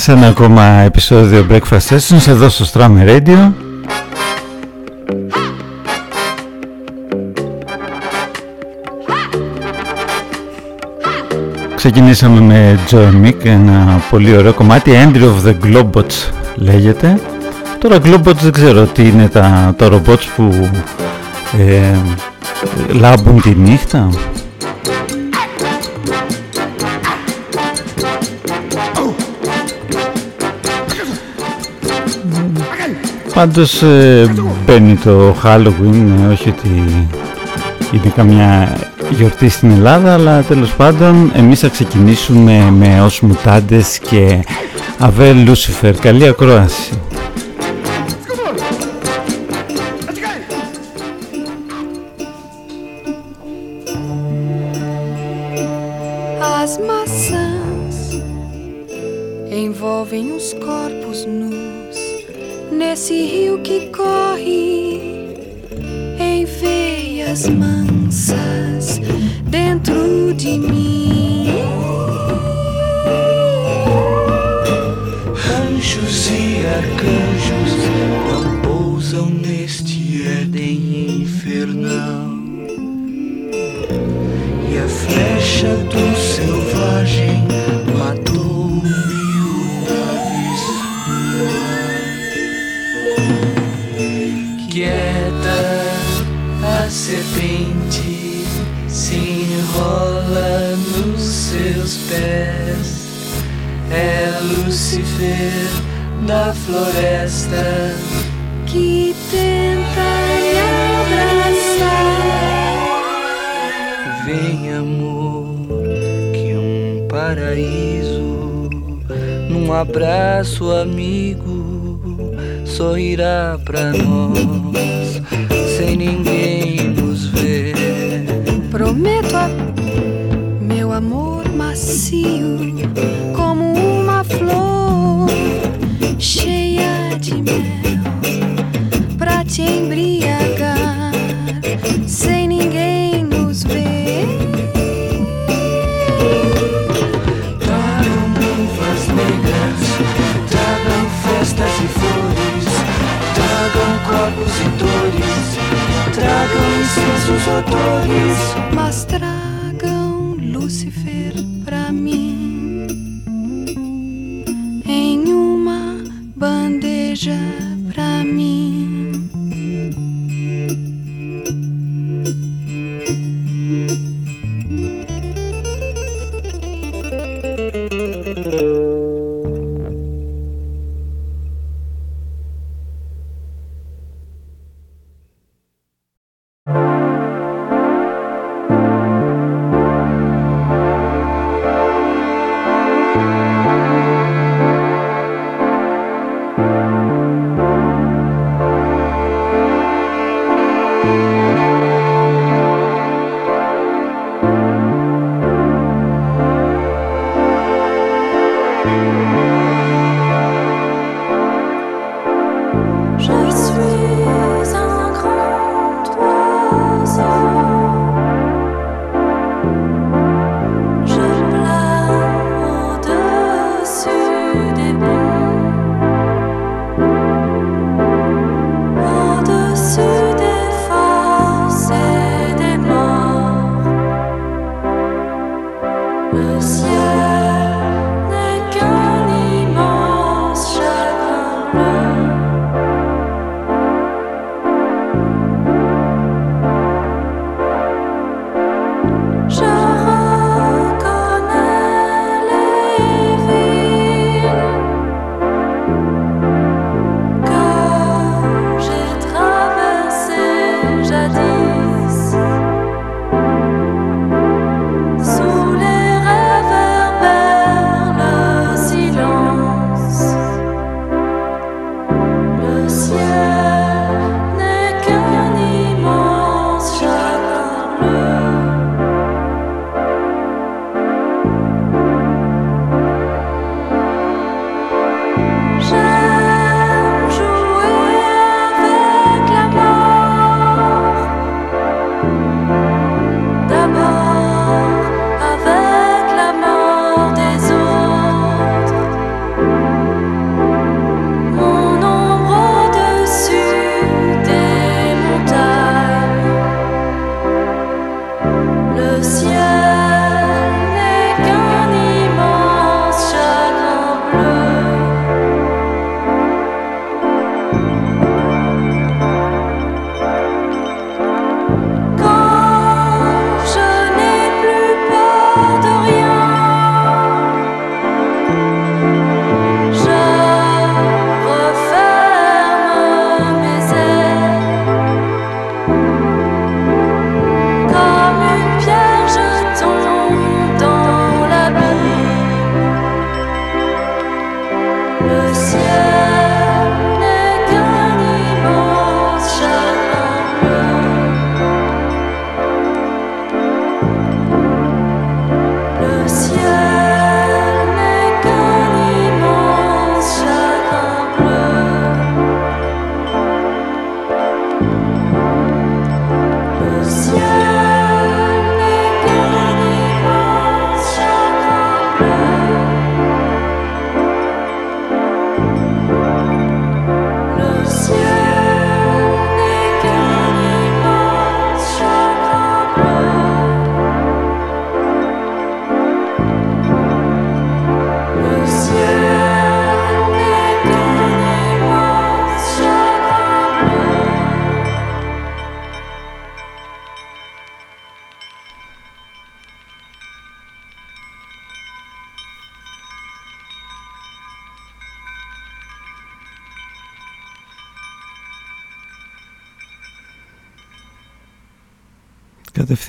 καλημέρα σε ένα ακόμα επεισόδιο Breakfast Sessions εδώ στο Strammer Radio. Ξεκινήσαμε με Joe Mick, ένα πολύ ωραίο κομμάτι. Entry of the Globots λέγεται. Τώρα Globots δεν ξέρω τι είναι τα, τα robots που ε, λάμπουν τη νύχτα Πάντως ε, μπαίνει το Halloween, όχι ότι είναι καμιά γιορτή στην Ελλάδα, αλλά τέλος πάντων εμείς θα ξεκινήσουμε με ως μουτάντες και Αβέλ Λούσιφερ. Καλή ακρόαση. mansas dentro de mim. Anjos e arcanjos pousam neste Éden infernal e a flecha dos viver na floresta que tenta me abraçar. Vem, amor, que é um paraíso num abraço amigo sorrirá pra nós sem ninguém nos ver. Prometo a meu amor macio como uma flor cheia de mel pra te embriagar sem ninguém nos ver. Tragam nuvens negras, tragam festas e flores, tragam corpos e dores, tragam incensos odores, mas tragam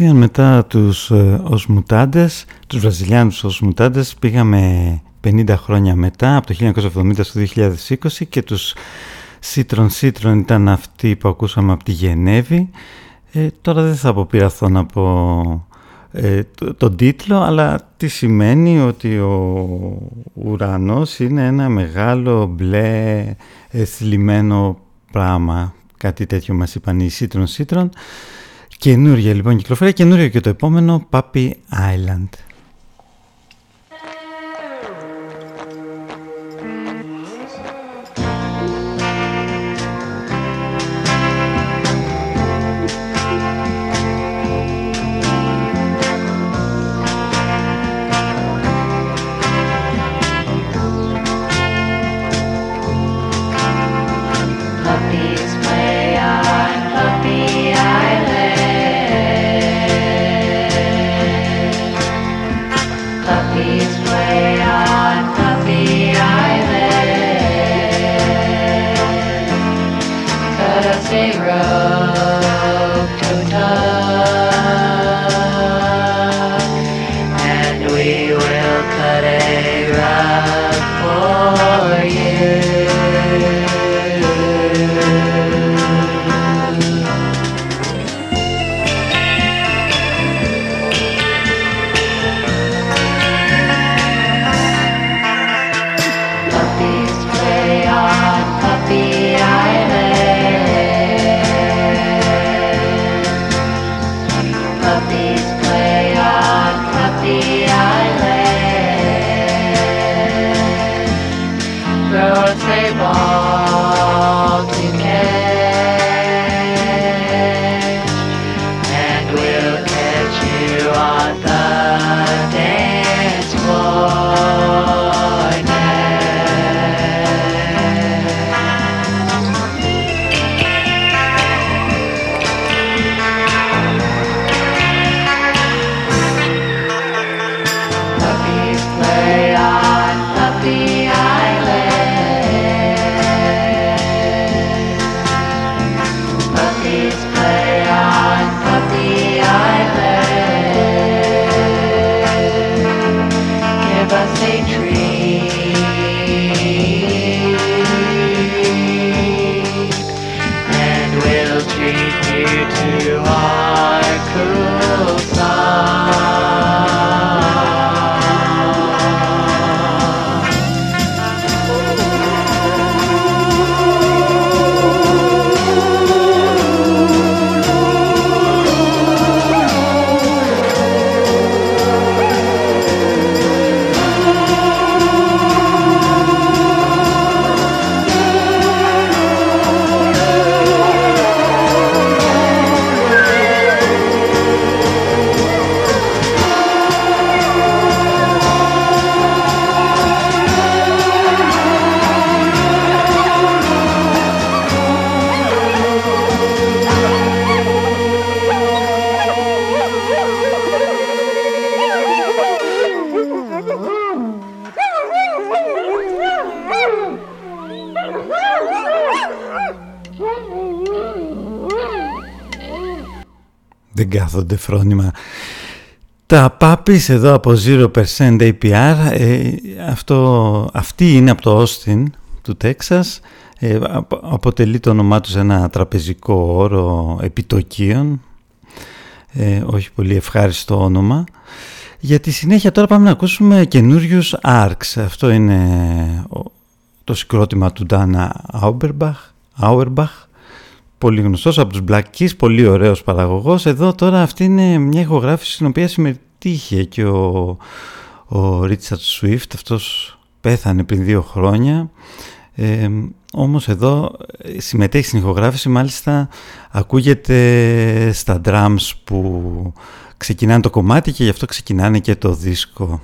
Κατευθείαν μετά τους ε, Οσμουτάντες, τους Βραζιλιάνους Οσμουτάντες πήγαμε 50 χρόνια μετά, από το 1970 στο 2020 και τους Citron Citron ήταν αυτοί που ακούσαμε από τη Γενέβη. Ε, τώρα δεν θα αποπειραθώ να πω ε, τον τίτλο, αλλά τι σημαίνει ότι ο ουρανός είναι ένα μεγάλο μπλε θλιμμένο πράγμα. Κάτι τέτοιο μας είπαν οι Citron Citron. Καινούργια λοιπόν κυκλοφορία, καινούριο και το επόμενο Puppy Island. Φρόνημα. Τα Puppies εδώ από 0% APR, ε, αυτό, αυτή είναι από το Austin του Τέξας. Ε, αποτελεί το όνομά τους ένα τραπεζικό όρο επιτοκίων. Ε, όχι πολύ ευχάριστο όνομα. Για τη συνέχεια τώρα πάμε να ακούσουμε καινούριους ARCs. Αυτό είναι το συγκρότημα του Ντάνα Auerbach πολύ γνωστός από τους Black Keys, πολύ ωραίος παραγωγός. Εδώ τώρα αυτή είναι μια ηχογράφηση στην οποία συμμετείχε και ο, ο Richard Swift, αυτός πέθανε πριν δύο χρόνια. Ε, όμως εδώ συμμετέχει στην ηχογράφηση, μάλιστα ακούγεται στα drums που ξεκινάνε το κομμάτι και γι' αυτό ξεκινάνε και το δίσκο.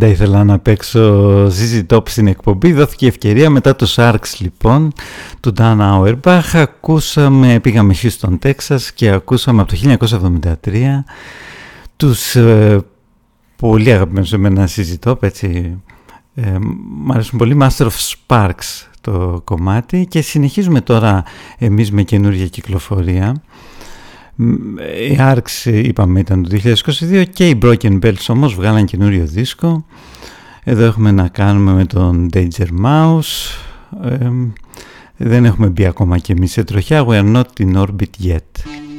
Πάντα ήθελα να παίξω ZZ Top στην εκπομπή. Δόθηκε ευκαιρία μετά το Sharks λοιπόν του Dan Auerbach. Ακούσαμε, πήγαμε Houston, Texas και ακούσαμε από το 1973 τους ε, πολύ αγαπημένους εμένα ZZ Top, έτσι. Ε, μ' αρέσουν πολύ Master of Sparks το κομμάτι και συνεχίζουμε τώρα εμείς με καινούργια κυκλοφορία. Η Arcs είπαμε ήταν το 2022 και οι Broken Bells όμως βγάλαν καινούριο δίσκο. Εδώ έχουμε να κάνουμε με τον Danger Mouse. δεν έχουμε μπει ακόμα και εμείς σε τροχιά. We are not in orbit yet.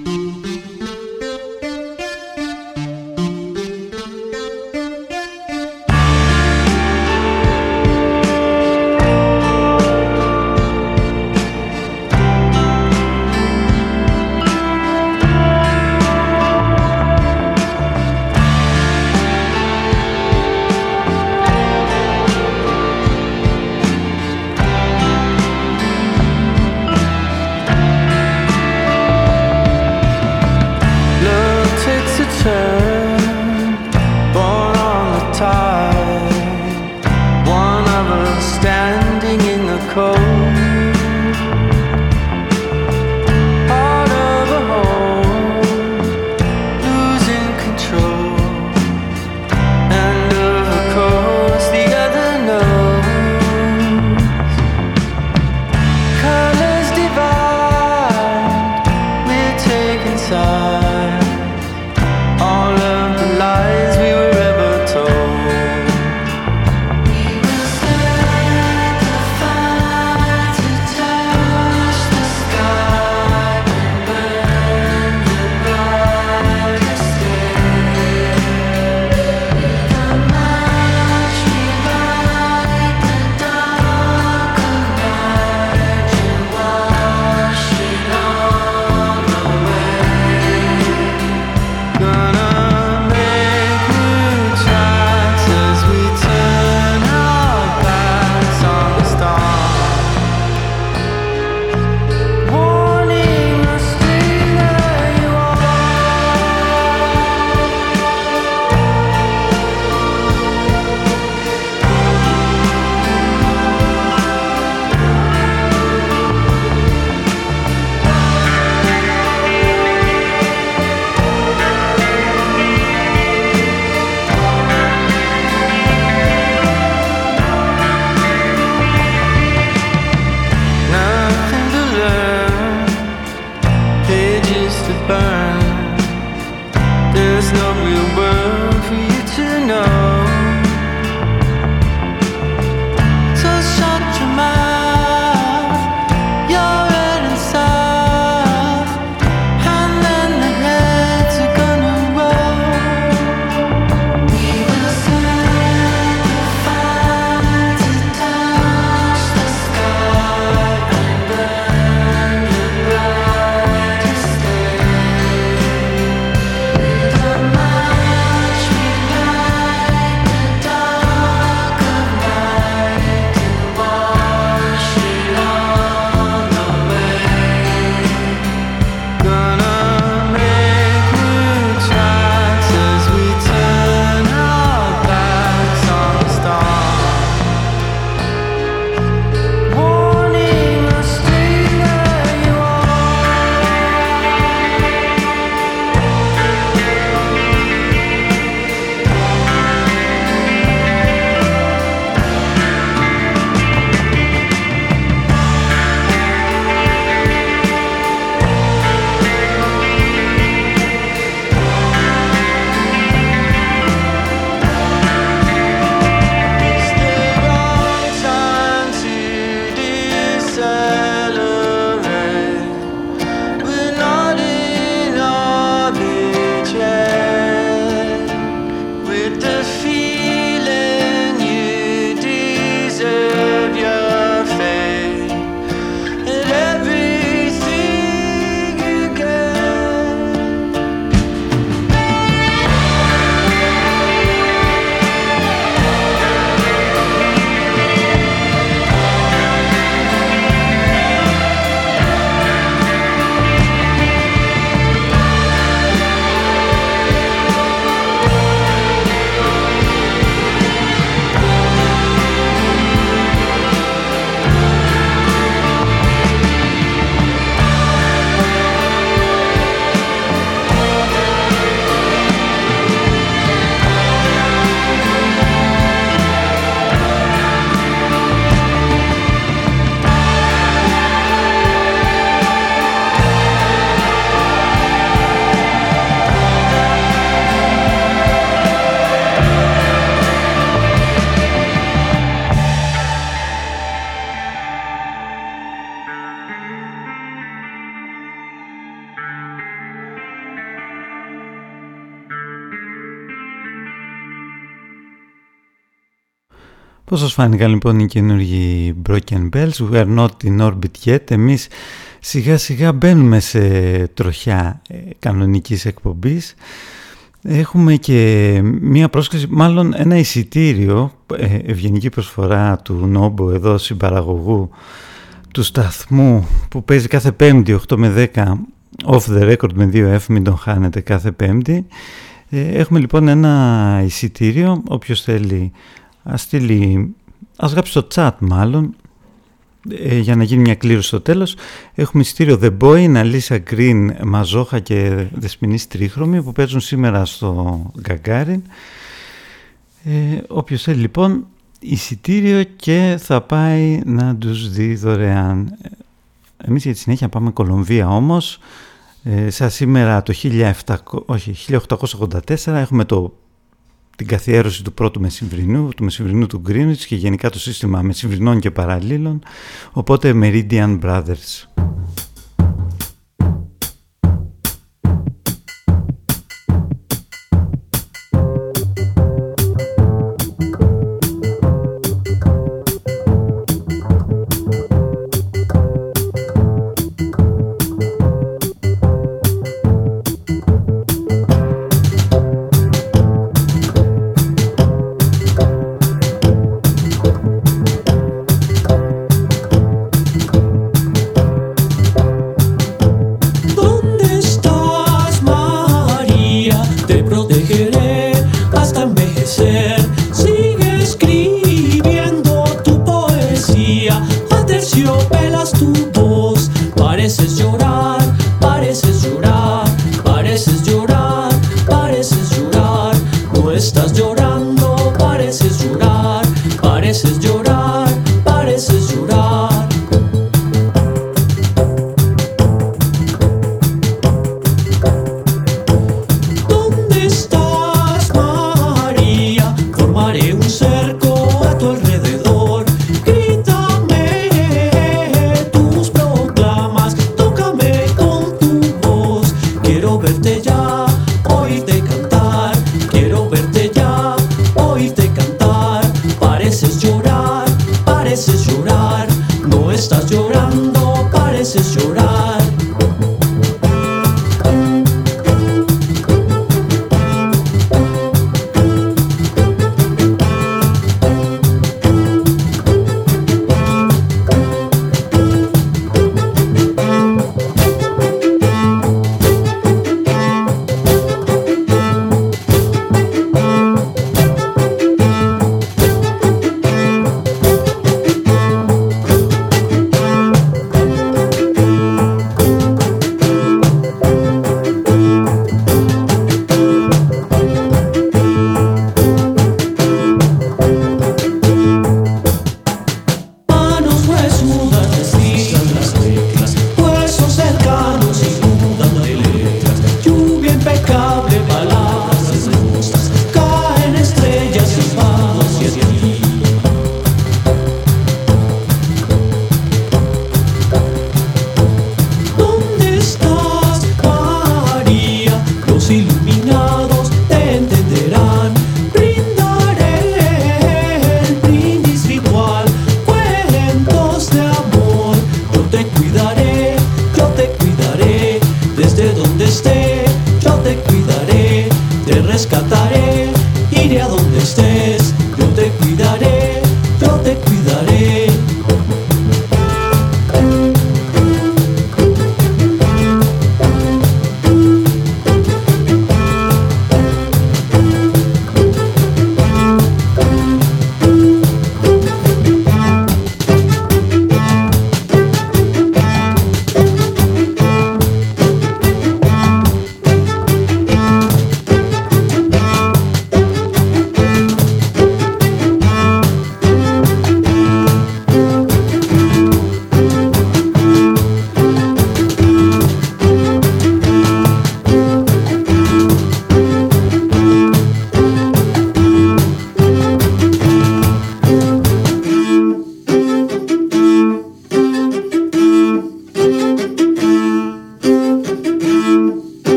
Πώς σας φάνηκαν λοιπόν οι καινούργιοι Broken Bells, We are not in orbit yet. Εμείς σιγά σιγά μπαίνουμε σε τροχιά ε, κανονικής εκπομπής. Έχουμε και μία πρόσκληση, μάλλον ένα εισιτήριο, ε, ευγενική προσφορά του Νόμπο εδώ συμπαραγωγού του σταθμού που παίζει κάθε πέμπτη 8 με 10 off the record με 2F, μην τον χάνετε κάθε πέμπτη. Ε, έχουμε λοιπόν ένα εισιτήριο, όποιος θέλει ας στείλει, ας γράψει στο chat μάλλον, ε, για να γίνει μια κλήρωση στο τέλος. Έχουμε εισιτήριο The Boy, Αλίσσα Green, Μαζόχα και Δεσποινής Τρίχρωμη που παίζουν σήμερα στο Γκαγκάριν. Ε, όποιος θέλει λοιπόν εισιτήριο και θα πάει να τους δει δωρεάν. Εμείς για τη συνέχεια πάμε Κολομβία όμως. Ε, σαν σήμερα το 1700, όχι, 1884 έχουμε το, την καθιέρωση του πρώτου μεσημβρινού, του μεσημβρινού του Greenwich και γενικά το σύστημα μεσημβρινών και παραλλήλων, οπότε Meridian Brothers.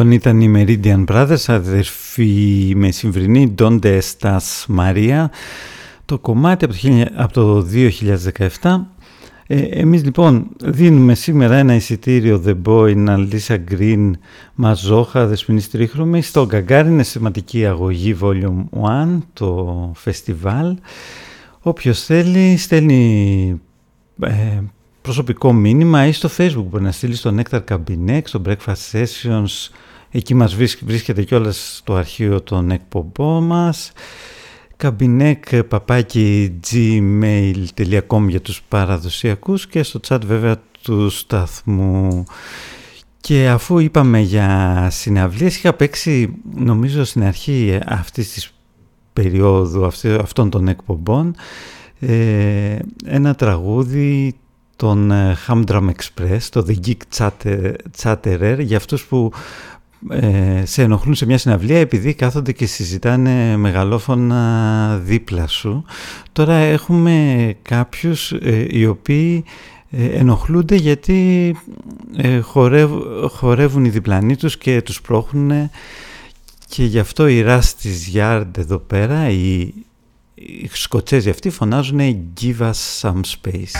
Λοιπόν ήταν η Meridian Brothers, αδερφή με συμβρινή Donde Estas Maria, το κομμάτι από το 2017. Ε, εμείς λοιπόν δίνουμε σήμερα ένα εισιτήριο The Boy, Lisa Green, Μαζόχα, Δεσποινής Τρίχρωμη στο Γκαγκάρι, θεματική αγωγή Volume 1, το φεστιβάλ. Όποιος θέλει στέλνει ε, προσωπικό μήνυμα ή στο facebook μπορεί να στείλει στο Nectar Cabinet, στο Breakfast Sessions, εκεί μας βρίσκεται κιόλας το αρχείο των εκπομπών μας καμπινέκ παπάκι gmail.com για τους παραδοσιακούς και στο chat βέβαια του σταθμού. Και αφού είπαμε για συναυλίες, είχα παίξει νομίζω στην αρχή αυτής της περίοδου αυτών των εκπομπών ε, ένα τραγούδι των ε, Hamdram Express, το The Geek Chatterer, για αυτούς που ε, σε ενοχλούν σε μια συναυλία επειδή κάθονται και συζητάνε μεγαλόφωνα δίπλα σου. Τώρα έχουμε κάποιους ε, οι οποίοι ε, ενοχλούνται γιατί χορεύουν οι διπλανοί τους και τους πρόχνουν και γι' αυτό οι Ράστης Yard εδώ πέρα, οι, οι Σκοτσέζοι αυτοί φωνάζουν «Give us some space».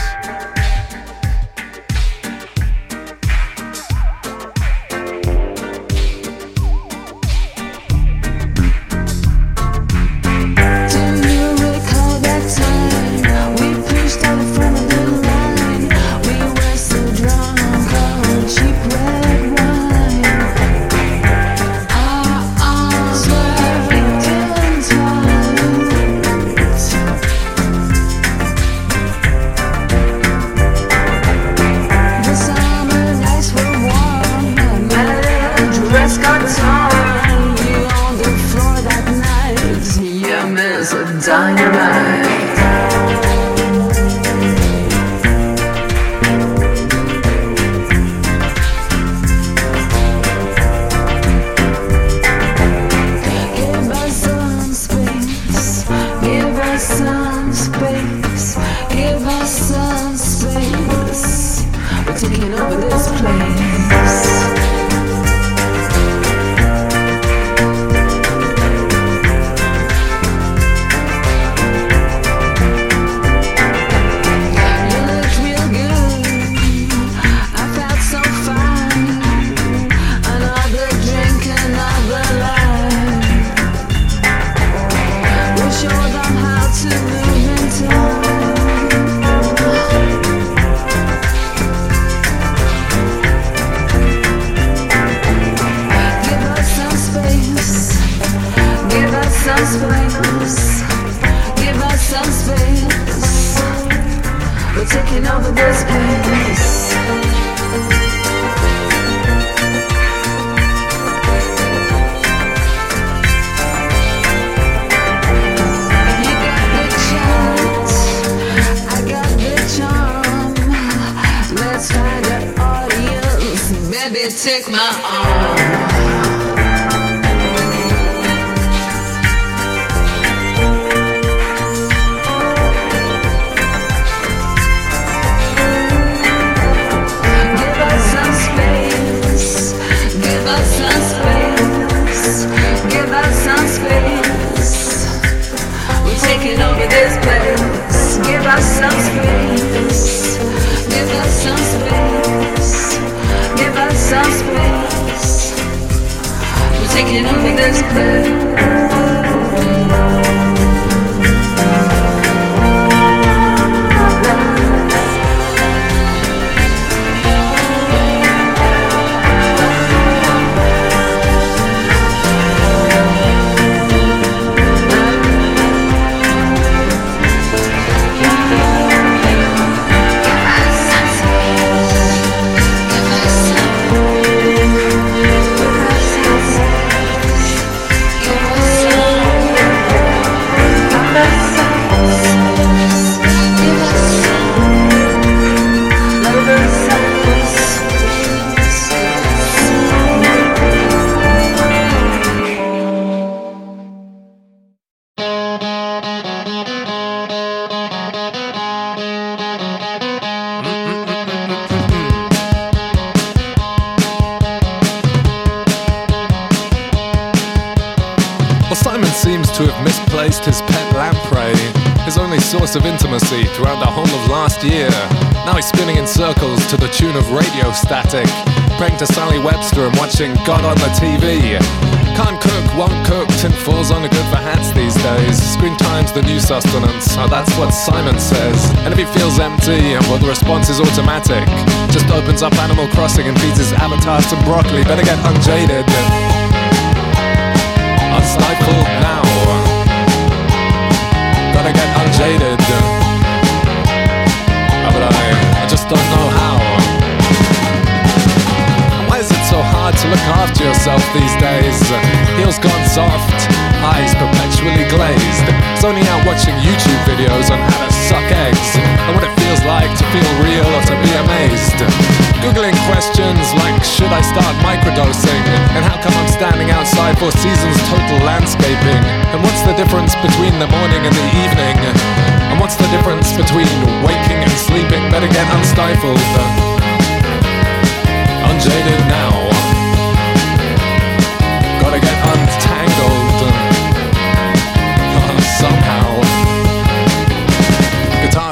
After broccoli, better get unjaded.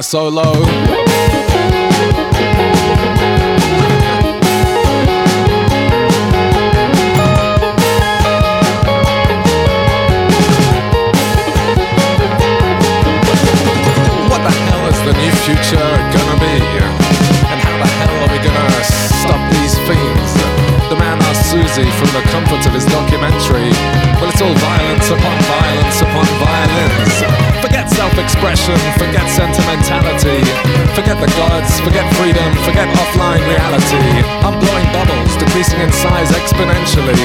Solo. Self-expression, forget sentimentality. Forget the gods, forget freedom, forget offline reality. I'm blowing bubbles, decreasing in size exponentially.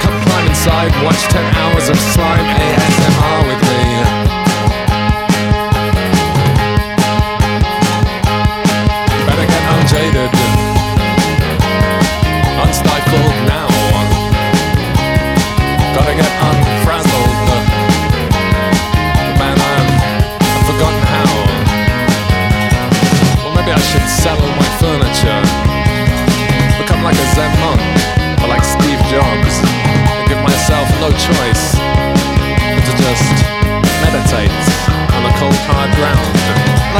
Come climb inside, watch 10 hours of slime ASMR with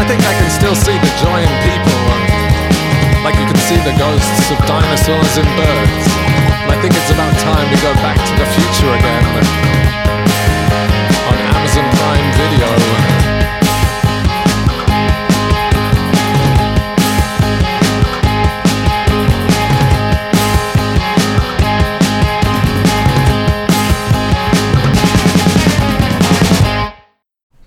think I can still see the joy in people uh, like you can see the ghosts of dinosaurs and birds. And I think it's about time we go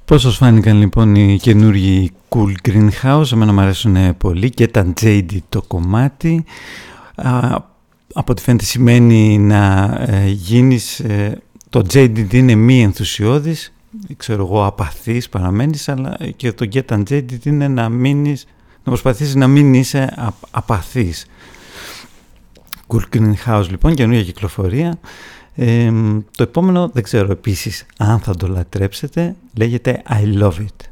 Πώς σας φάνηκαν λοιπόν οι καινούργιοι Cool Greenhouse, εμένα μου αρέσουν πολύ και τα JD το κομμάτι. από ό,τι φαίνεται σημαίνει να ε, γίνεις, ε, το JD είναι μη ενθουσιώδης, ξέρω εγώ απαθής παραμένεις, αλλά και το Get Unjaded είναι να μείνεις, να προσπαθήσεις να μην είσαι απαθής. Cool Greenhouse λοιπόν, καινούργια κυκλοφορία το επόμενο δεν ξέρω επίσης αν θα το λατρέψετε, λέγεται I Love It.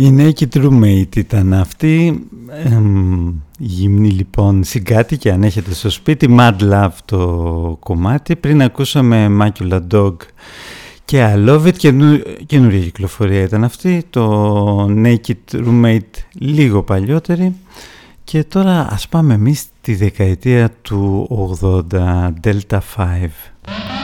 Η Naked Roommate ήταν αυτή, γυμνή λοιπόν συγκάτοικη αν έχετε στο σπίτι, Mad Love το κομμάτι. Πριν ακούσαμε Macula Dog και I Love It, καινούρια κυκλοφορία ήταν αυτή, το Naked Roommate λίγο παλιότερη. Και τώρα ας πάμε εμείς τη δεκαετία του 80, Delta 5.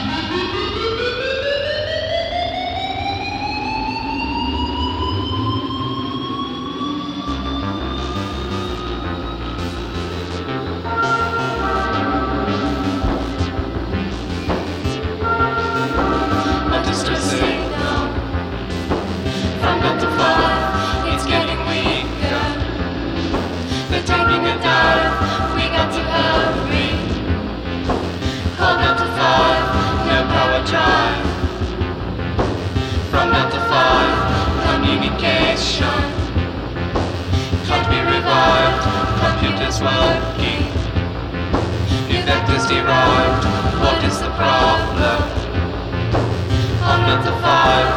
not to thrive.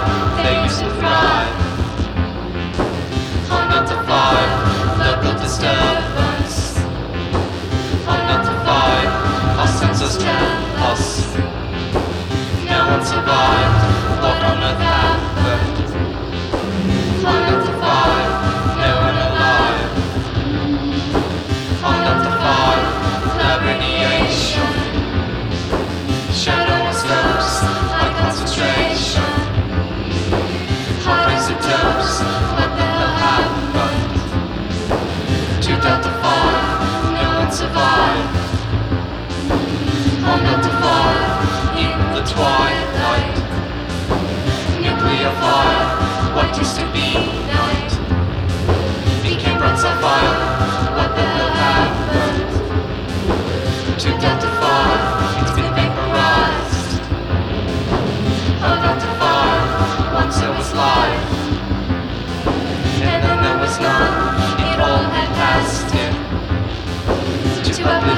Disturbance. How not to far, our senses tell us. No one survived, what on earth happened? How not to far, no one alive. on the fire in the twilight. Nuclear fire, what used to be night, became bronze fire. What the hell happened to Delta Fire? It's been vaporized. Oh, Delta Fire, once there was life, and then there was none. It all had passed him to oblivion.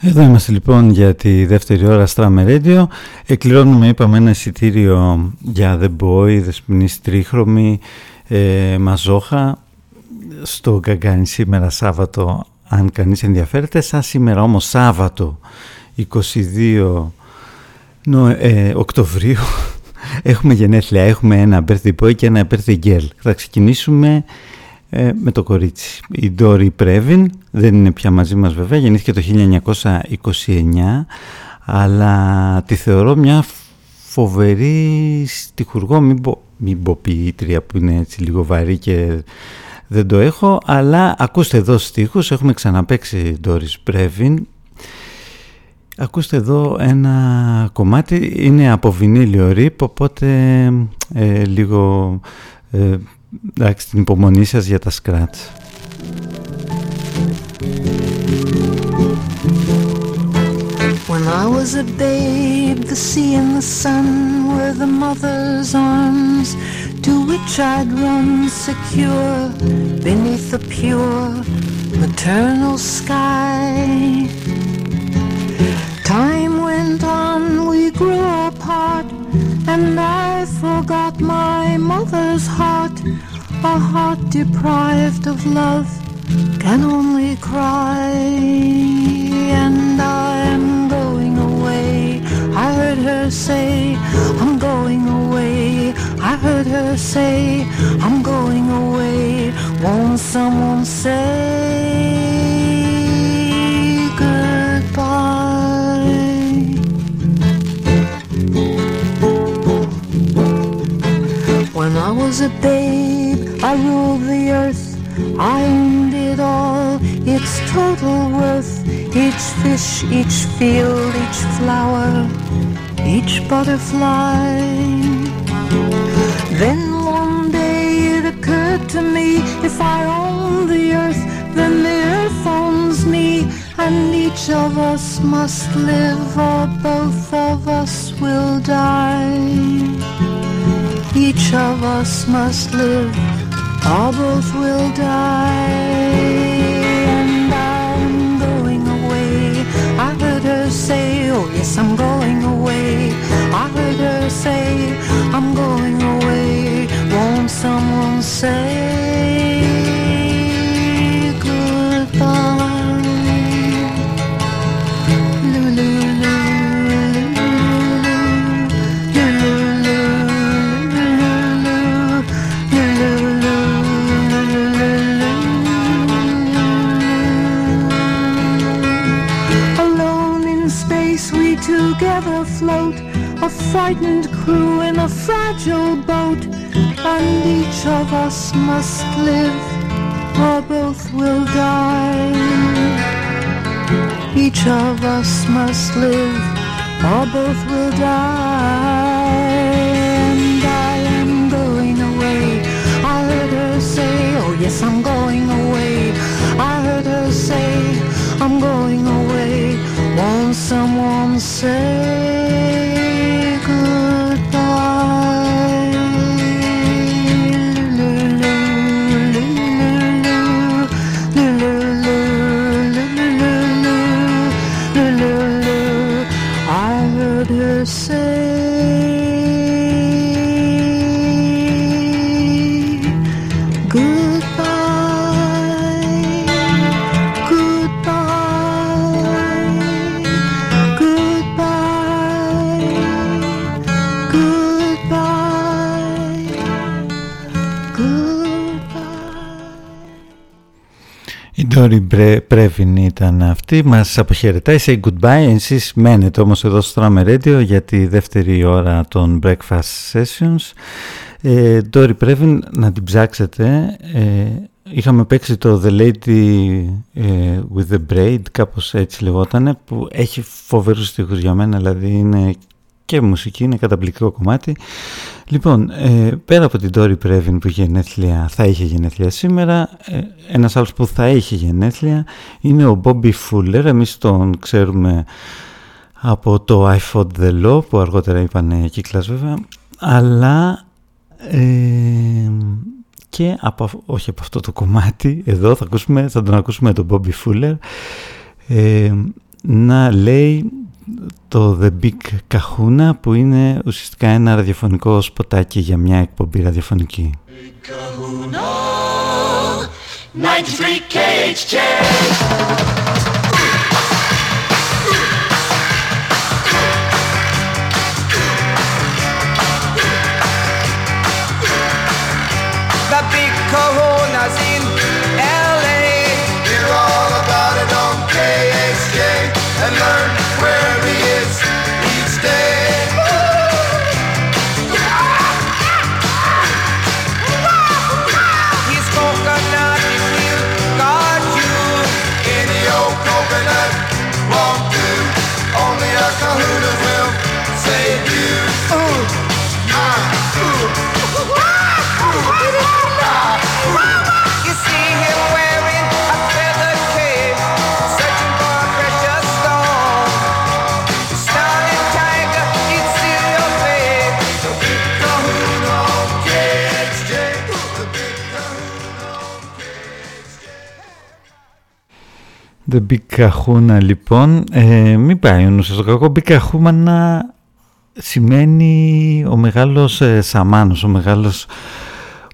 Εδώ είμαστε λοιπόν για τη δεύτερη ώρα Στράμε Radio. Εκκληρώνουμε, είπαμε, ένα εισιτήριο για The Boy, Δεσποινή Τρίχρωμη, ε, Μαζόχα, στο Γκαγκάνι σήμερα Σάββατο, αν κανείς ενδιαφέρεται. Σαν σήμερα όμως Σάββατο, 22 νο, ε, Οκτωβρίου, έχουμε γενέθλια, έχουμε ένα birthday boy και ένα birthday girl. Θα ξεκινήσουμε ε, με το κορίτσι. Η Ντόρι Πρέβιν δεν είναι πια μαζί μας βέβαια, γεννήθηκε το 1929 αλλά τη θεωρώ μια φοβερή στιχουργό, μην πω, μην πω ποιήτρια που είναι έτσι λίγο βαρύ και δεν το έχω, αλλά ακούστε εδώ στίχους, έχουμε ξαναπέξει Doris Πρέβιν Ακούστε εδώ ένα κομμάτι, είναι από βινίλιο ρίπ, οπότε ε, λίγο ε, Εντάξει, την υπομονή σας για τα σκράτς. I was a babe, the sea and the sun were the mother's arms to which I'd run secure beneath the pure maternal sky. Time went on, we grew apart, and I forgot my mother's heart. A heart deprived of love can only cry, and I am going away. I heard her say, I'm going away. I heard her say, I'm going away. Won't someone say goodbye? When I was a babe, I ruled the earth. Owned it all, its total worth. Each fish, each field, each flower, each butterfly. Then one day it occurred to me if I own the earth, then the earth owns me. And each of us must live, or both of us will die. Each of us must live, both will die. And I'm going away. I heard her say, Oh, yes, I'm going away. I heard her say, I'm going away. Won't someone say A frightened crew in a fragile boat And each of us must live Or both will die. Each of us must live Or both will die. And I am going away. I heard her say Oh yes I'm going ήταν αυτή, μας αποχαιρετάει, say goodbye, εσείς μένετε όμως εδώ στο Trame Radio για τη δεύτερη ώρα των Breakfast Sessions. Ε, Ντόρι Πρέβιν, να την ψάξετε, ε, είχαμε παίξει το The Lady ε, with the Braid, κάπως έτσι λεγότανε, που έχει φοβερούς στίχους για μένα, δηλαδή είναι και μουσική, είναι καταπληκτικό κομμάτι. Λοιπόν, ε, πέρα από την Τόρι Πρέβιν που γενέθλια, θα είχε γενέθλια σήμερα, ε, ένας άλλος που θα είχε γενέθλια είναι ο Bobby Fuller. Εμείς τον ξέρουμε από το I Fought the Law που αργότερα είπαν κύκλας βέβαια, αλλά ε, και από, όχι από αυτό το κομμάτι, εδώ θα, ακούσουμε, θα τον ακούσουμε τον Bobby Fuller ε, να λέει το The Big Kahuna που είναι ουσιαστικά ένα ραδιοφωνικό σποτάκι για μια εκπομπή ραδιοφωνική. Kahuna, 93 The Big Kahuna λοιπόν, ε, μην πάει ο νους το κακό. Big Kahuna σημαίνει ο μεγάλος ε, σαμάνος, ο μεγάλος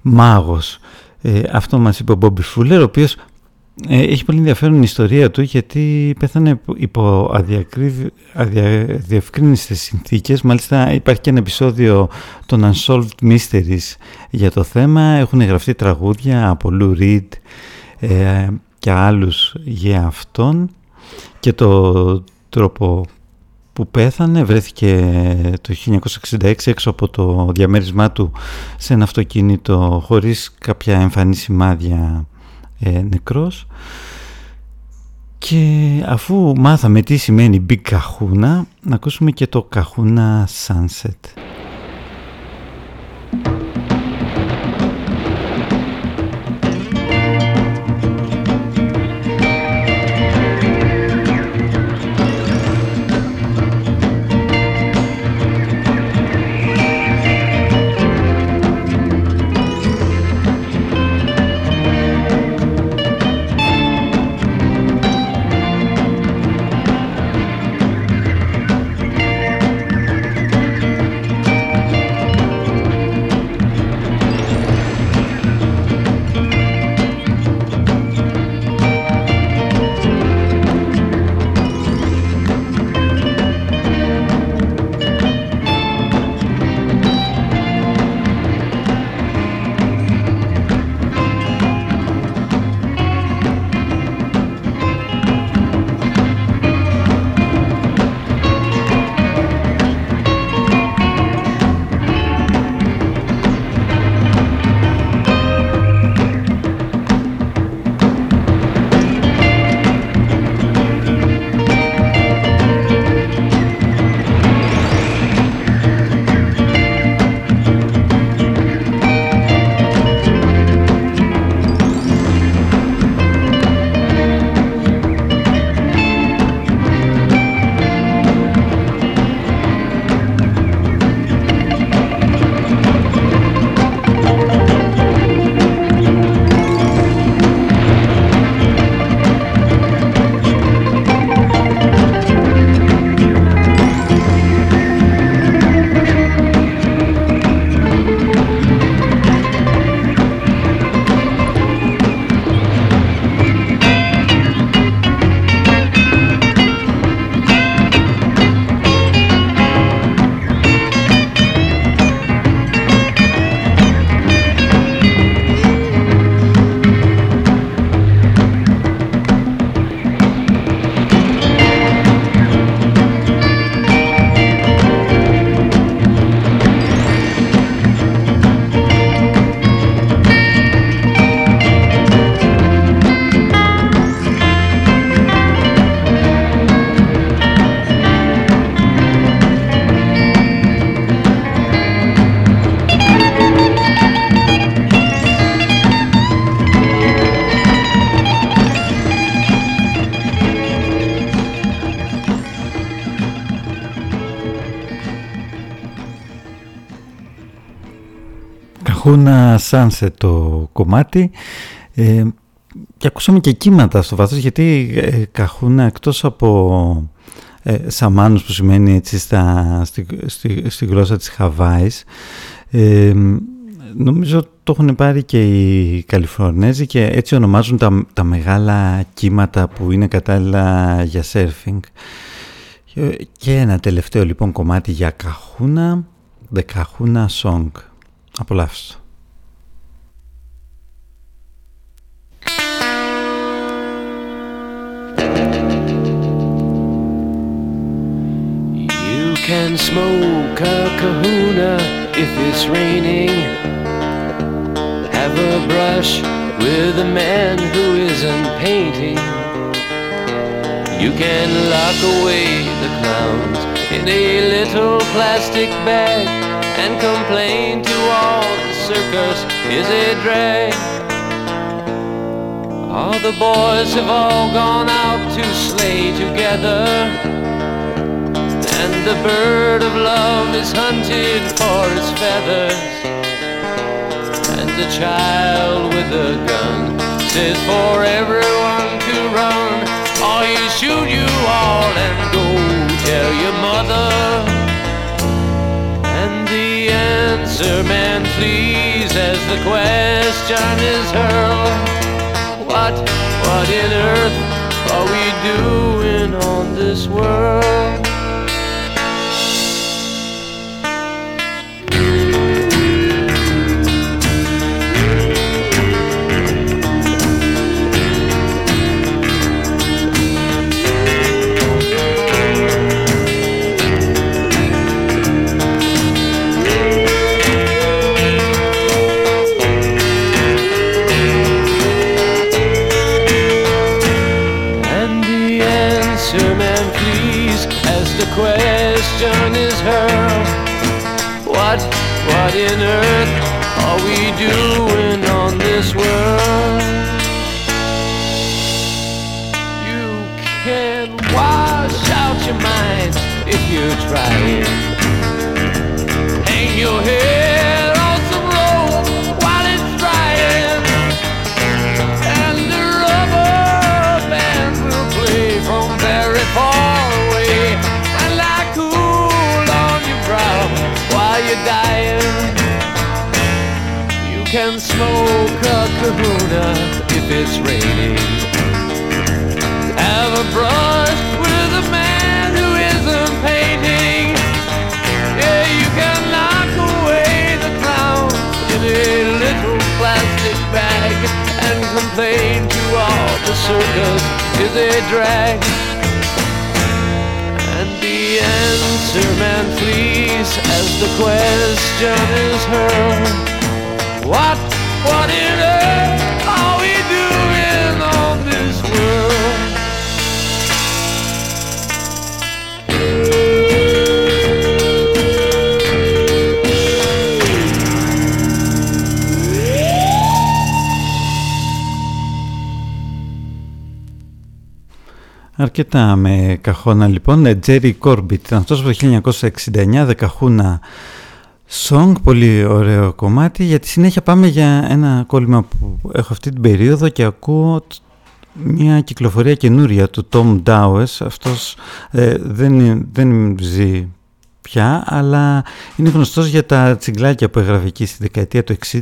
μάγος. Ε, αυτό μας είπε ο Μπόμπι Φούλερ, ο οποίος ε, έχει πολύ ενδιαφέρον η ιστορία του γιατί πέθανε υπό αδιευκρίνηστες συνθήκες. Μάλιστα υπάρχει και ένα επεισόδιο των Unsolved Mysteries για το θέμα. Έχουν γραφτεί τραγούδια από Lou Reed ε, και άλλους για αυτόν και το τρόπο που πέθανε βρέθηκε το 1966 έξω από το διαμέρισμά του σε ένα αυτοκίνητο χωρίς κάποια εμφανή σημάδια ε, νεκρός. Και αφού μάθαμε τι σημαίνει Big Kahuna να ακούσουμε και το Kahuna Sunset Sunset το κομμάτι. Ε, και ακούσαμε και κύματα στο βάθος γιατί ε, Kahuna εκτός από ε, σαμάνους που σημαίνει έτσι στα, στη, στη, στη γλώσσα της Χαβάης ε, νομίζω το έχουν πάρει και οι Καλιφορνέζοι και έτσι ονομάζουν τα, τα μεγάλα κύματα που είναι κατάλληλα για σέρφινγκ. Και ένα τελευταίο λοιπόν κομμάτι για Kahuna The Kahuna Song. Απολαύστε. Can smoke a kahuna if it's raining. Have a brush with a man who isn't painting. You can lock away the clowns in a little plastic bag and complain to all the circus is a drag. All the boys have all gone out to slay together. And the bird of love is hunted for its feathers. And the child with the gun says for everyone to run I shoot you all and go tell your mother. And the answer, man, flees as the question is hurled. What, what in earth are we doing on this world? Question is hurled What, what in earth are we doing on this world? You can wash out your mind if you try it. Hang your head can smoke a kahuna if it's raining. Have a brush with a man who isn't painting. Yeah, you can knock away the clowns in a little plastic bag and complain to all the circus is a drag. And the answer, man, please, as the question is heard. What, what in earth are we doing on this world? Αρκετά με καχώνα λοιπόν. Τζέρι Κόρμπιτ, αυτός το 1969, δεκαχούνα Song, πολύ ωραίο κομμάτι. Για τη συνέχεια πάμε για ένα κόλλημα που έχω αυτή την περίοδο και ακούω μια κυκλοφορία καινούρια του Tom Dowes. Αυτός ε, δεν, δεν ζει πια, αλλά είναι γνωστός για τα τσιγκλάκια που έγραφε εκεί στη δεκαετία του 60.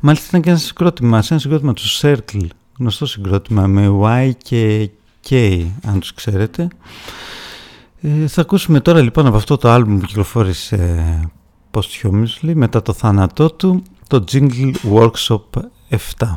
Μάλιστα ήταν και ένας συγκρότημας, ένα συγκρότημα του Circle, γνωστό συγκρότημα με Y και K, αν τους ξέρετε. Ε, θα ακούσουμε τώρα λοιπόν από αυτό το άλμπουμ που κυκλοφόρησε posthumously μετά το θάνατό του το Jingle Workshop 7.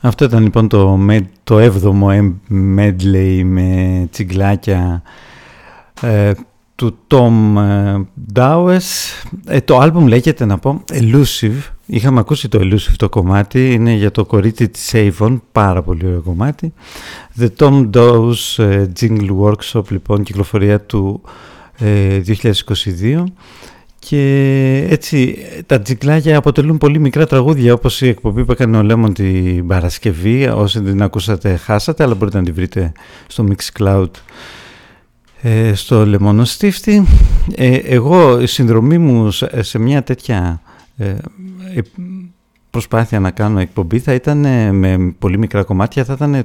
Αυτό ήταν λοιπόν το, το 7ο medley με τσιγκλάκια ε, του Tom ε, Dawes. Ε, το άλμπουμ λέγεται να πω Elusive. Είχαμε ακούσει το Elusive το κομμάτι. Είναι για το κορίτσι της Avon. Πάρα πολύ ωραίο κομμάτι. The Tom Dawes ε, Jingle Workshop λοιπόν κυκλοφορία του 2022 και έτσι τα τζικλάκια αποτελούν πολύ μικρά τραγούδια όπως η εκπομπή που έκανε ο Λέμον την Παρασκευή. Όσοι την ακούσατε χάσατε αλλά μπορείτε να την βρείτε στο Mixcloud ε, στο Λεμονοστίφτη ε, εγώ η συνδρομή μου σε μια τέτοια ε, προσπάθεια να κάνω εκπομπή θα ήταν με πολύ μικρά κομμάτια. Θα ήταν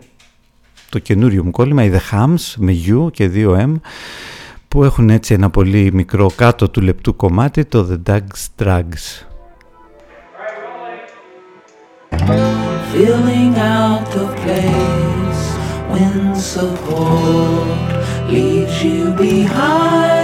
το καινούριο μου κόλλημα η The Hams με U και 2M που έχουν έτσι ένα πολύ μικρό κάτω του λεπτού κομμάτι το The Dogs Drugs. Feeling out of place when support leaves you behind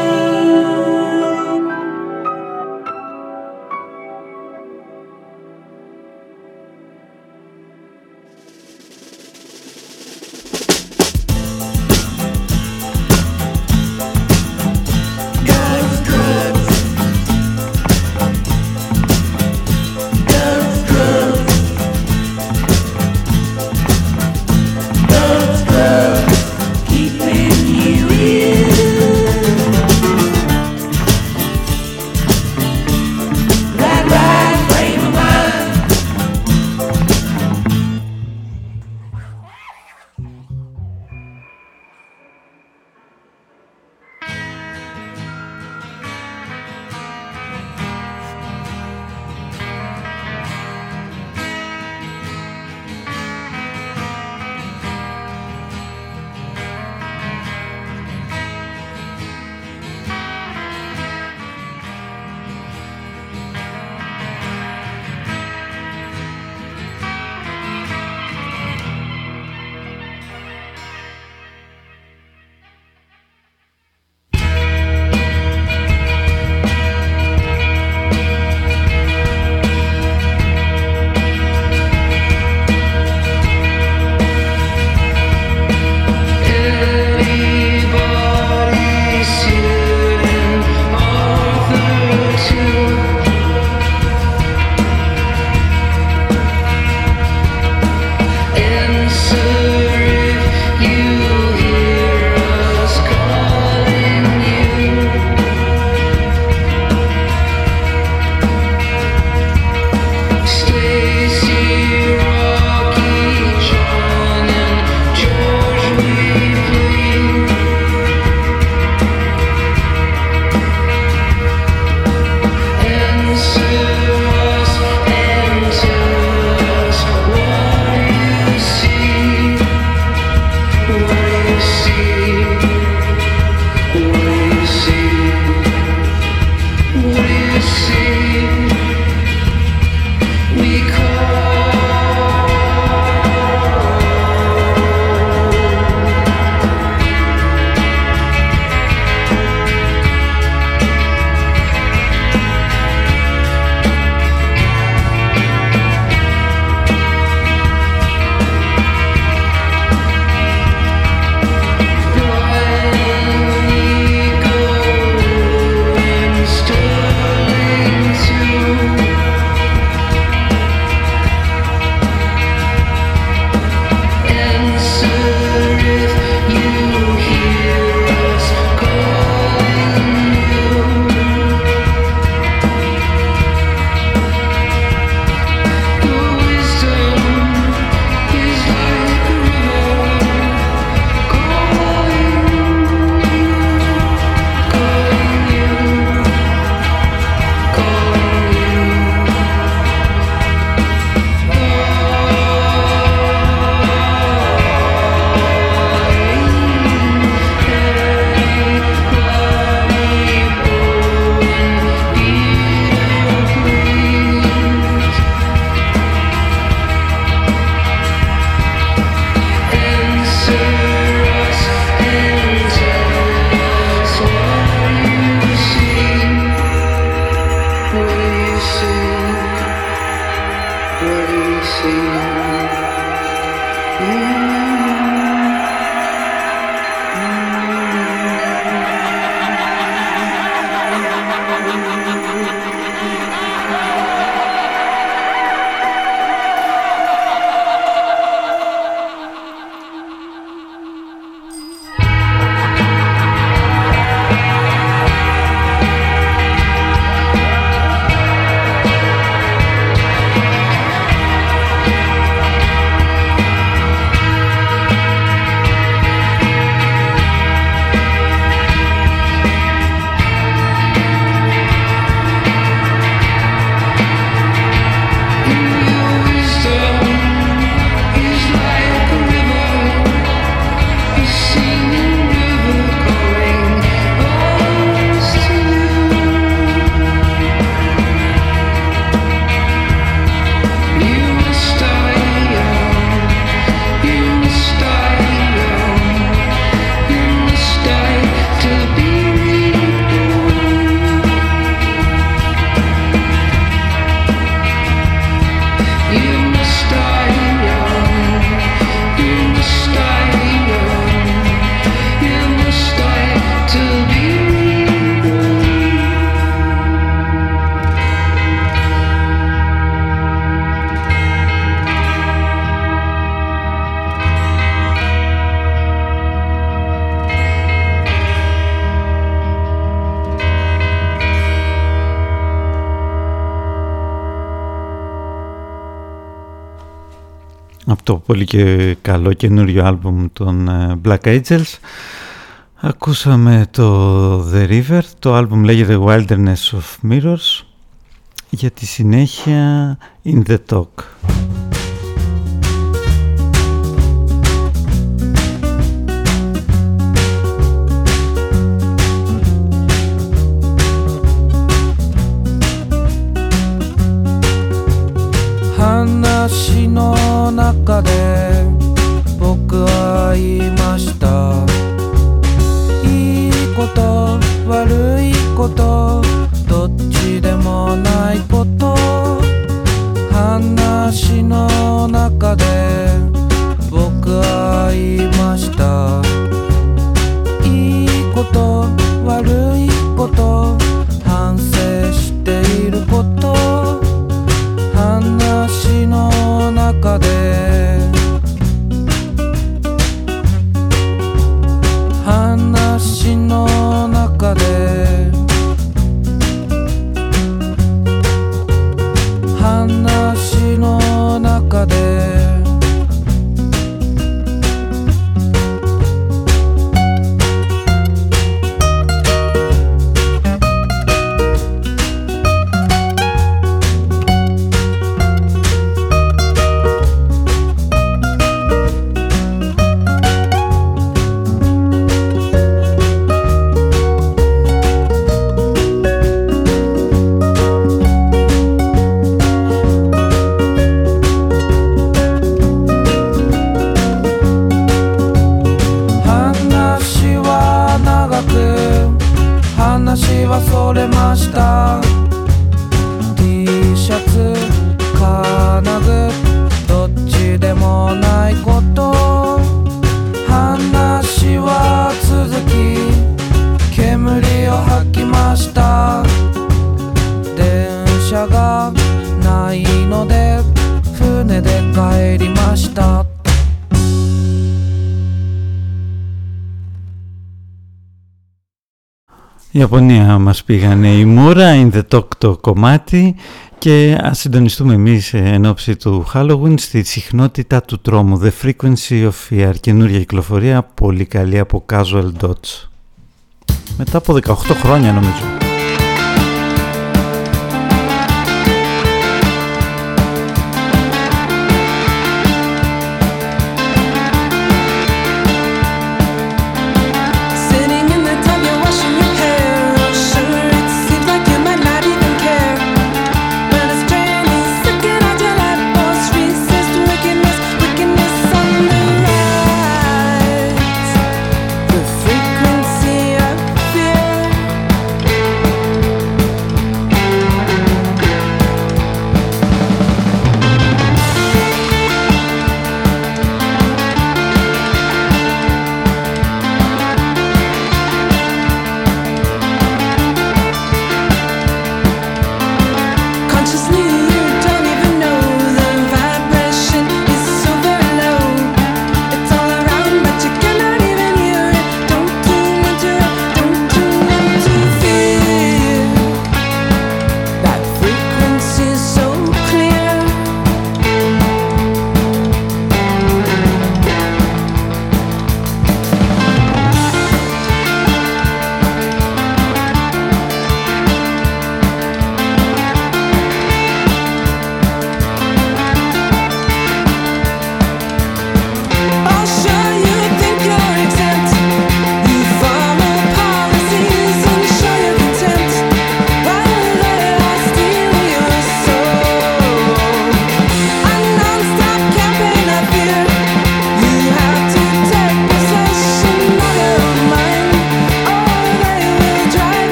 πολύ και καλό καινούριο άλμπουμ των ε, Black Angels. Ακούσαμε το The River, το άλμπουμ λέγεται Wilderness of Mirrors. Για τη συνέχεια In The Talk. Ιαπωνία μας πήγανε η Μούρα, είναι the talk το κομμάτι και ας συντονιστούμε εμείς εν ώψη του Halloween στη συχνότητα του τρόμου, the frequency of fear, καινούργια κυκλοφορία, πολύ καλή από Casual Dots. Μετά από 18 χρόνια νομίζω.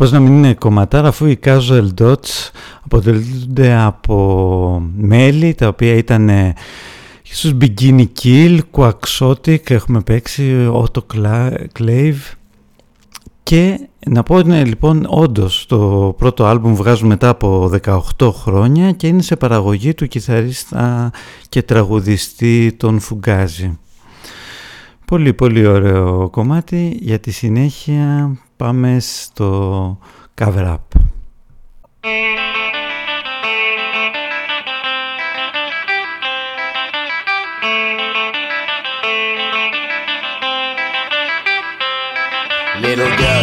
πώς να μην είναι κομματάρα αφού οι casual dots αποτελούνται από μέλη τα οποία ήταν ε, ίσως Bikini Kill, Quaxotic, έχουμε παίξει Autoclave και να πω είναι λοιπόν όντως το πρώτο άλμπουμ βγάζουμε μετά από 18 χρόνια και είναι σε παραγωγή του κιθαρίστα και τραγουδιστή των Φουγκάζη. Πολύ πολύ ωραίο κομμάτι για τη συνέχεια πάμε στο cover up. Little girl,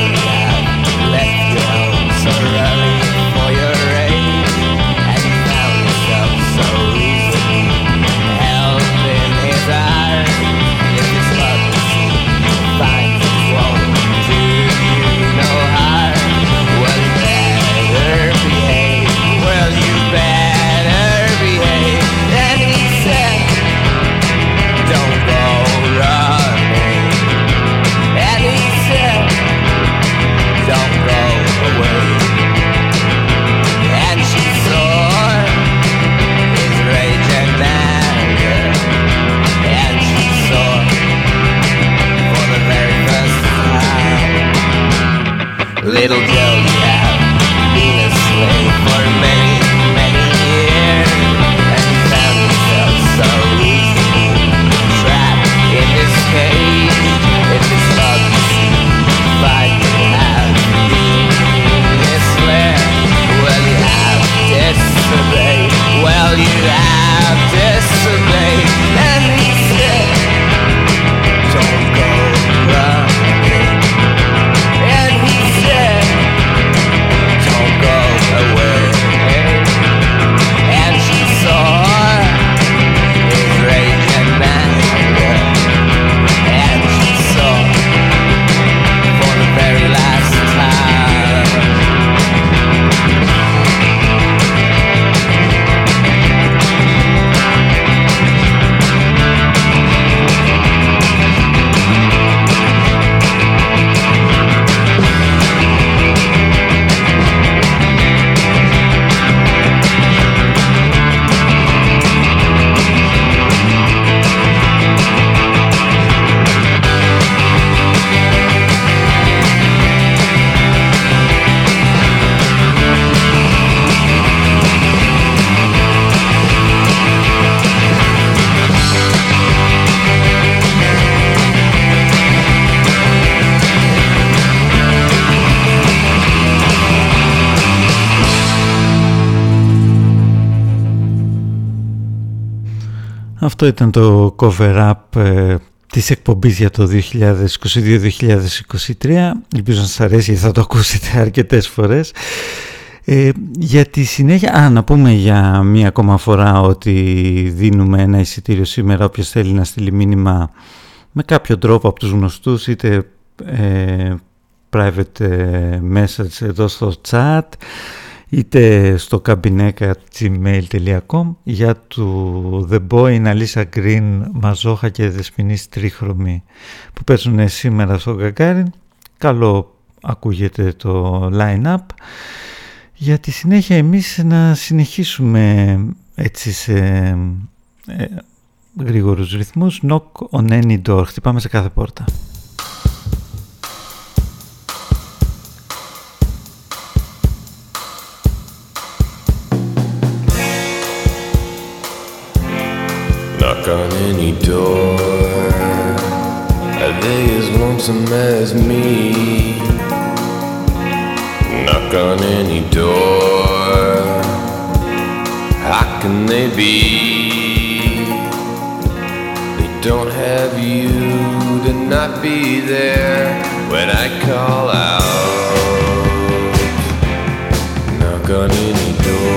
Little Joe, you have been a slave for many, many years. And found yourself so easily trapped in this cage. Have been misled. Well, you have disobeyed. Well, you have disobeyed. Αυτό ήταν το cover up ε, της εκπομπής για το 2022-2023. Ελπίζω να σας αρέσει γιατί θα το ακούσετε αρκετές φορές. Ε, για τη συνέχεια, α, να πούμε για μία ακόμα φορά ότι δίνουμε ένα εισιτήριο σήμερα όποιος θέλει να στείλει μήνυμα με κάποιο τρόπο από τους γνωστούς είτε ε, private ε, message εδώ στο chat είτε στο καμπινέκα.gmail.com για του The Boy, Αλίσσα Green, Μαζόχα και Δεσποινής Τρίχρωμη που παίζουν σήμερα στο Γκαγκάριν. Καλό ακούγεται το line-up. Για τη συνέχεια εμείς να συνεχίσουμε έτσι σε ε, γρήγορους ρυθμούς. Knock on any door. Χτυπάμε σε κάθε πόρτα. Knock on any door. Are they as lonesome as me? Knock on any door. How can they be? They don't have you to not be there when I call out. Knock on any door.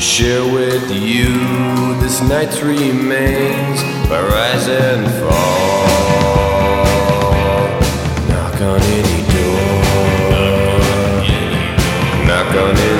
to share with you this night's remains by rise and fall. Knock on any door. Knock on any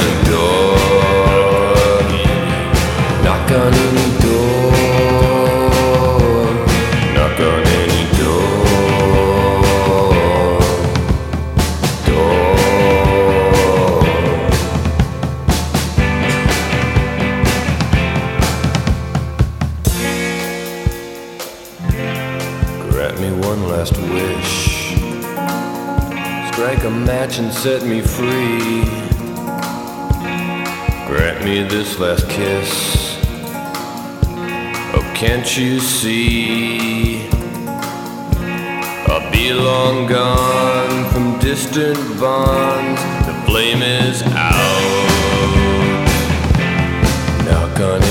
set me free. Grant me this last kiss. Oh, can't you see? I'll be long gone from distant bonds. The flame is out. Knock on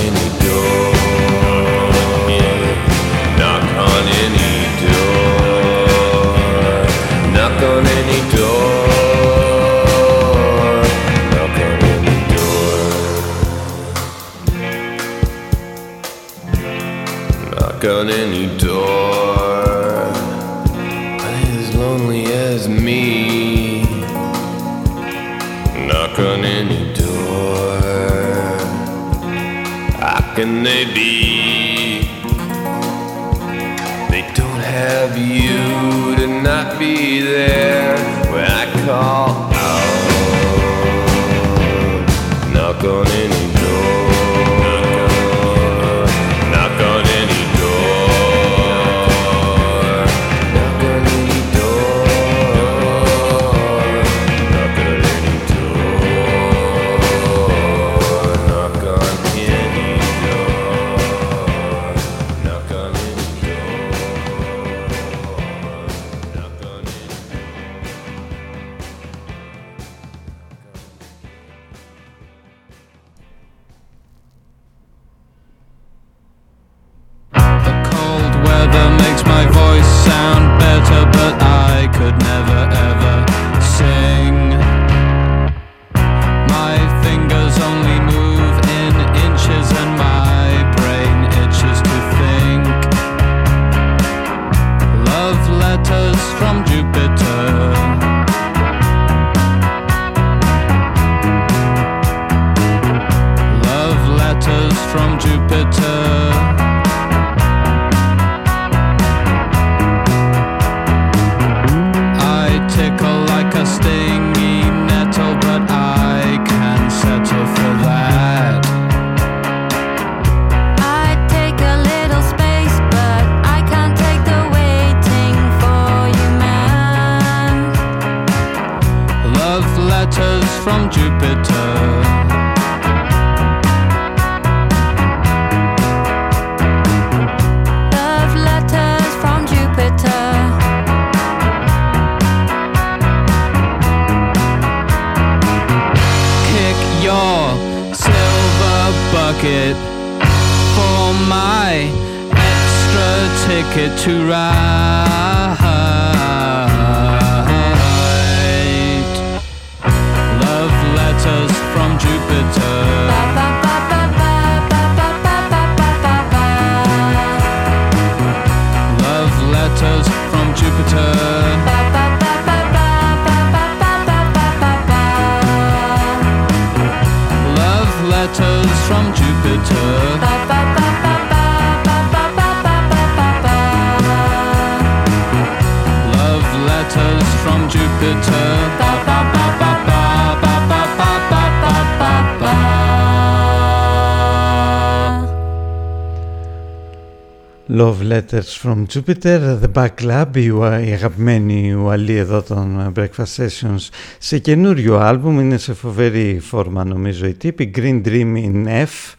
Letters from Jupiter, The Back Club, η, ουα- η αγαπημένη ουαλή εδώ των Breakfast Sessions σε καινούριο άλμπουμ, είναι σε φοβερή φόρμα νομίζω η τύπη, Green Dream in F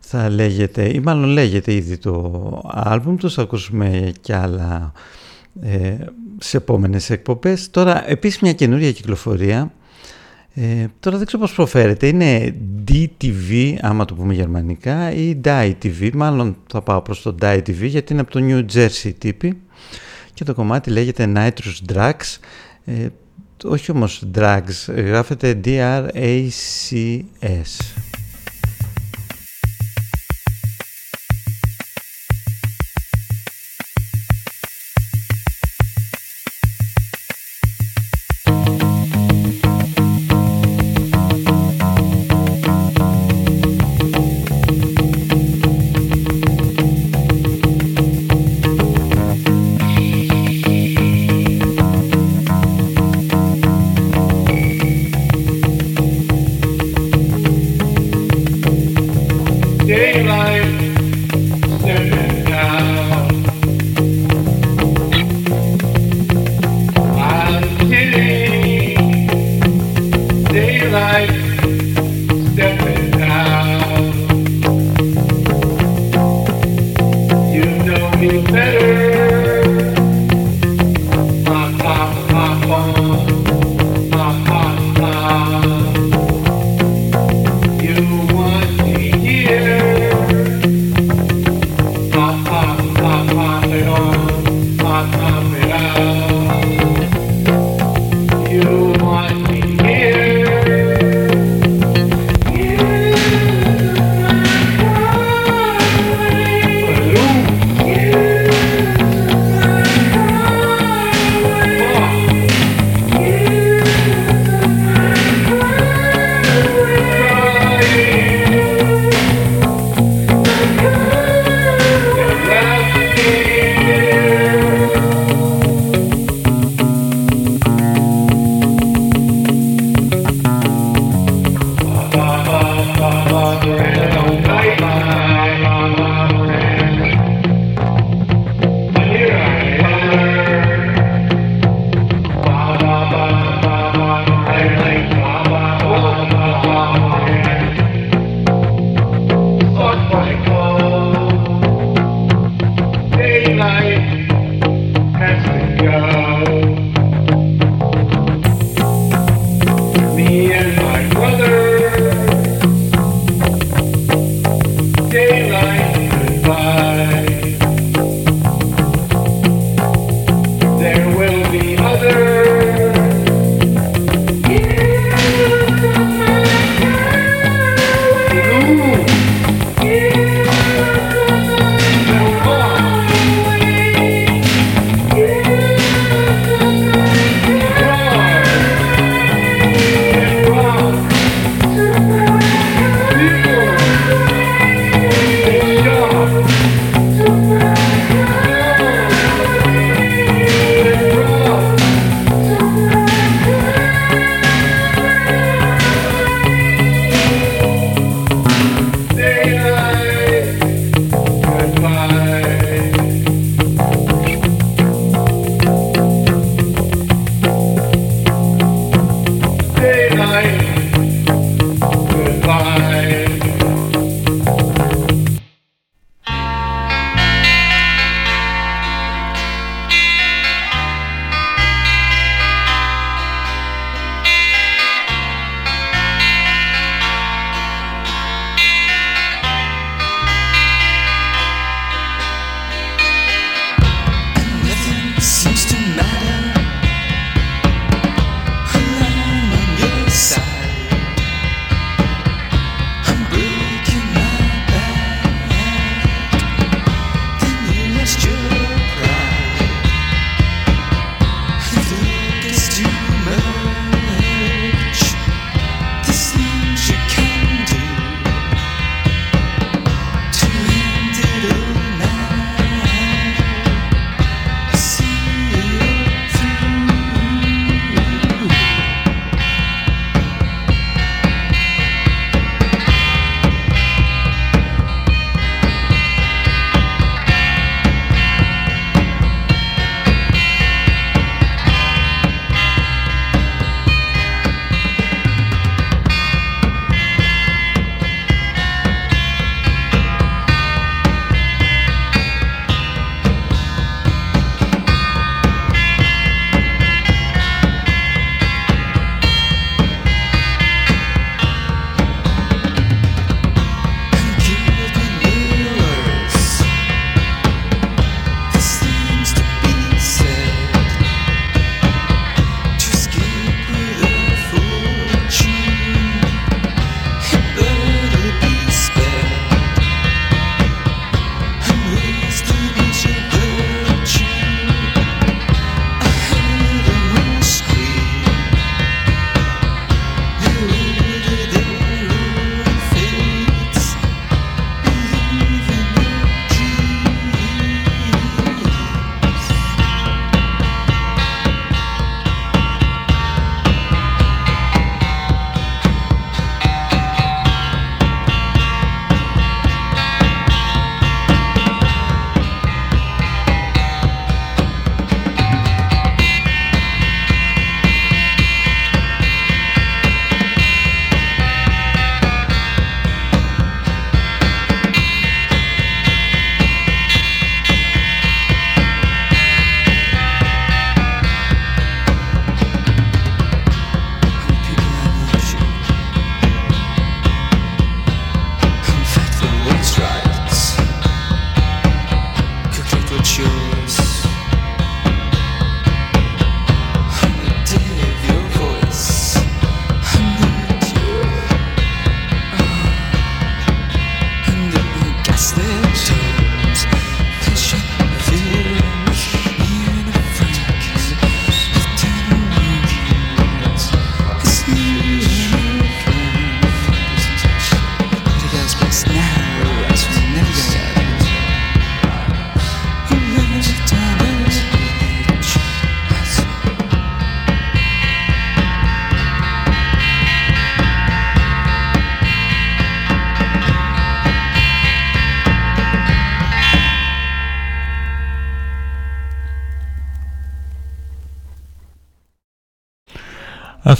θα λέγεται, ή μάλλον λέγεται ήδη το άλμπουμ τους, θα ακούσουμε κι άλλα ε, σε επόμενες εκπομπές. Τώρα επίσης μια καινούρια κυκλοφορία, ε, τώρα δεν ξέρω πώς προφέρεται, είναι DTV άμα το πούμε γερμανικά ή DITV, μάλλον θα πάω προς το DITV γιατί είναι από το New Jersey τύπη. Και το κομμάτι λέγεται Nitrous Drugs, ε, όχι όμως Drugs, γράφεται D-R-A-C-S.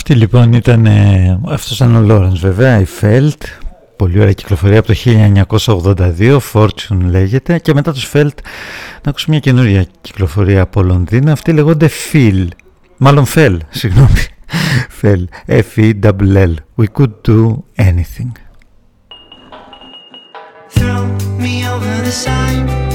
Αυτή λοιπόν ήταν, ε, αυτός ήταν ο Λόρενς βέβαια, η Felt, πολύ ωραία κυκλοφορία από το 1982, Fortune λέγεται, και μετά τους Felt να ακούσουμε μια καινούρια κυκλοφορία από Λονδίνο. Αυτή λέγονται Phil, μάλλον Fell, συγγνώμη, Fell, F-E-L-L, We Could Do Anything. Throw me over the side.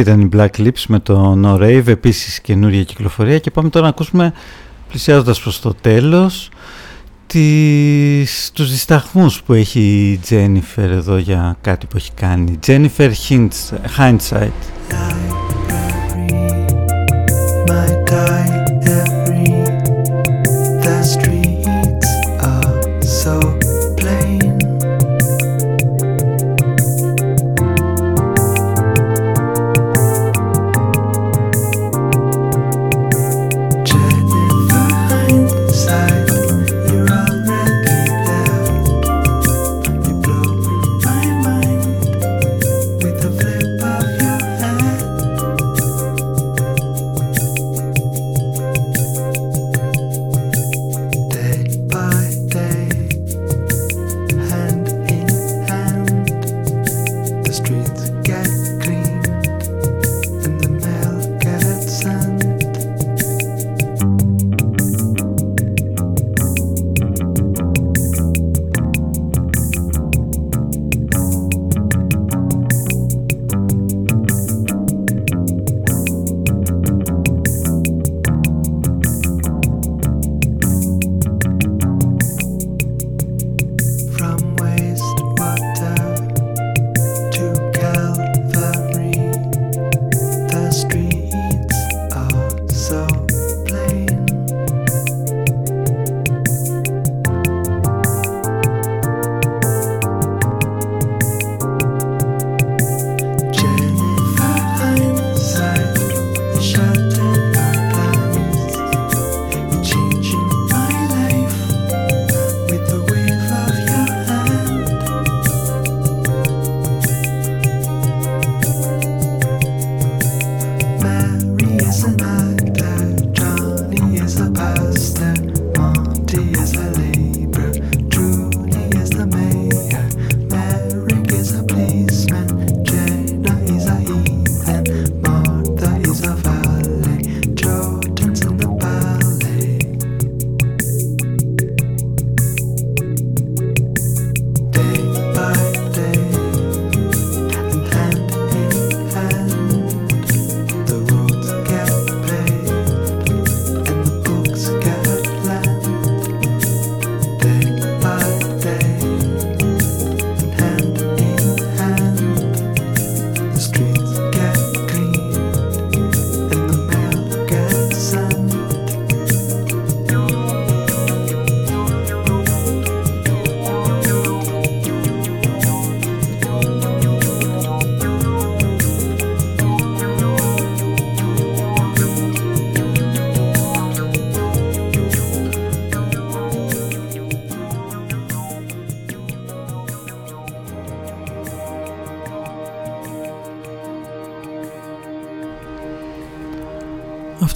Ήταν η Black Lips με το No Rave, επίσης καινούργια κυκλοφορία και πάμε τώρα να ακούσουμε πλησιάζοντας προς το τέλος τις, τους δισταγμούς που έχει η Jennifer εδώ για κάτι που έχει κάνει. Jennifer Hindsight.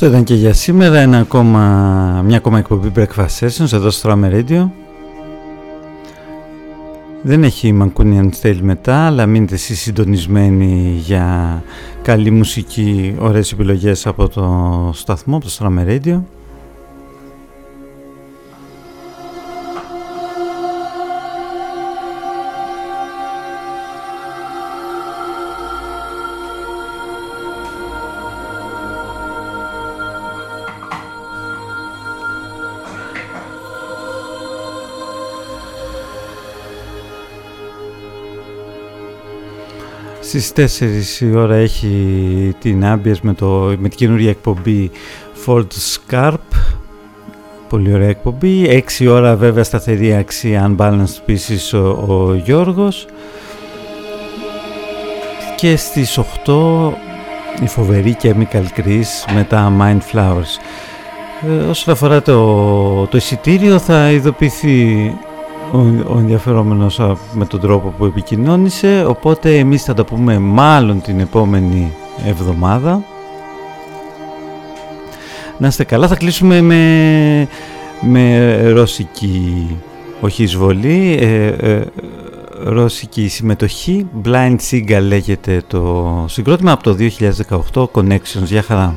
Αυτό ήταν και για σήμερα ένα ακόμα, μια ακόμα εκπομπή Breakfast Sessions εδώ στο Rame Radio. Δεν έχει Mancunian Style μετά, αλλά μείνετε εσείς συντονισμένοι για καλή μουσική, ωραίες επιλογές από το σταθμό, από το Rame Radio. Στις 4 η ώρα έχει την Ambience με, το, με την καινούργια εκπομπή Ford Scarp. Πολύ ωραία εκπομπή. 6 η ώρα βέβαια σταθερή αξία Unbalanced Pieces ο, ο Γιώργος. Και στις 8 η φοβερή Chemical Chris με τα Mind Flowers. Ε, Όσον αφορά το, το εισιτήριο θα ειδοποιηθεί ο, ο ενδιαφερόμενος α, με τον τρόπο που επικοινώνησε οπότε εμείς θα τα πούμε μάλλον την επόμενη εβδομάδα. Να είστε καλά θα κλείσουμε με, με ρώσικη όχι εισβολή ε, ε, ρώσικη συμμετοχή. Blind Seagull λέγεται το συγκρότημα από το 2018 Connections. Για χαρά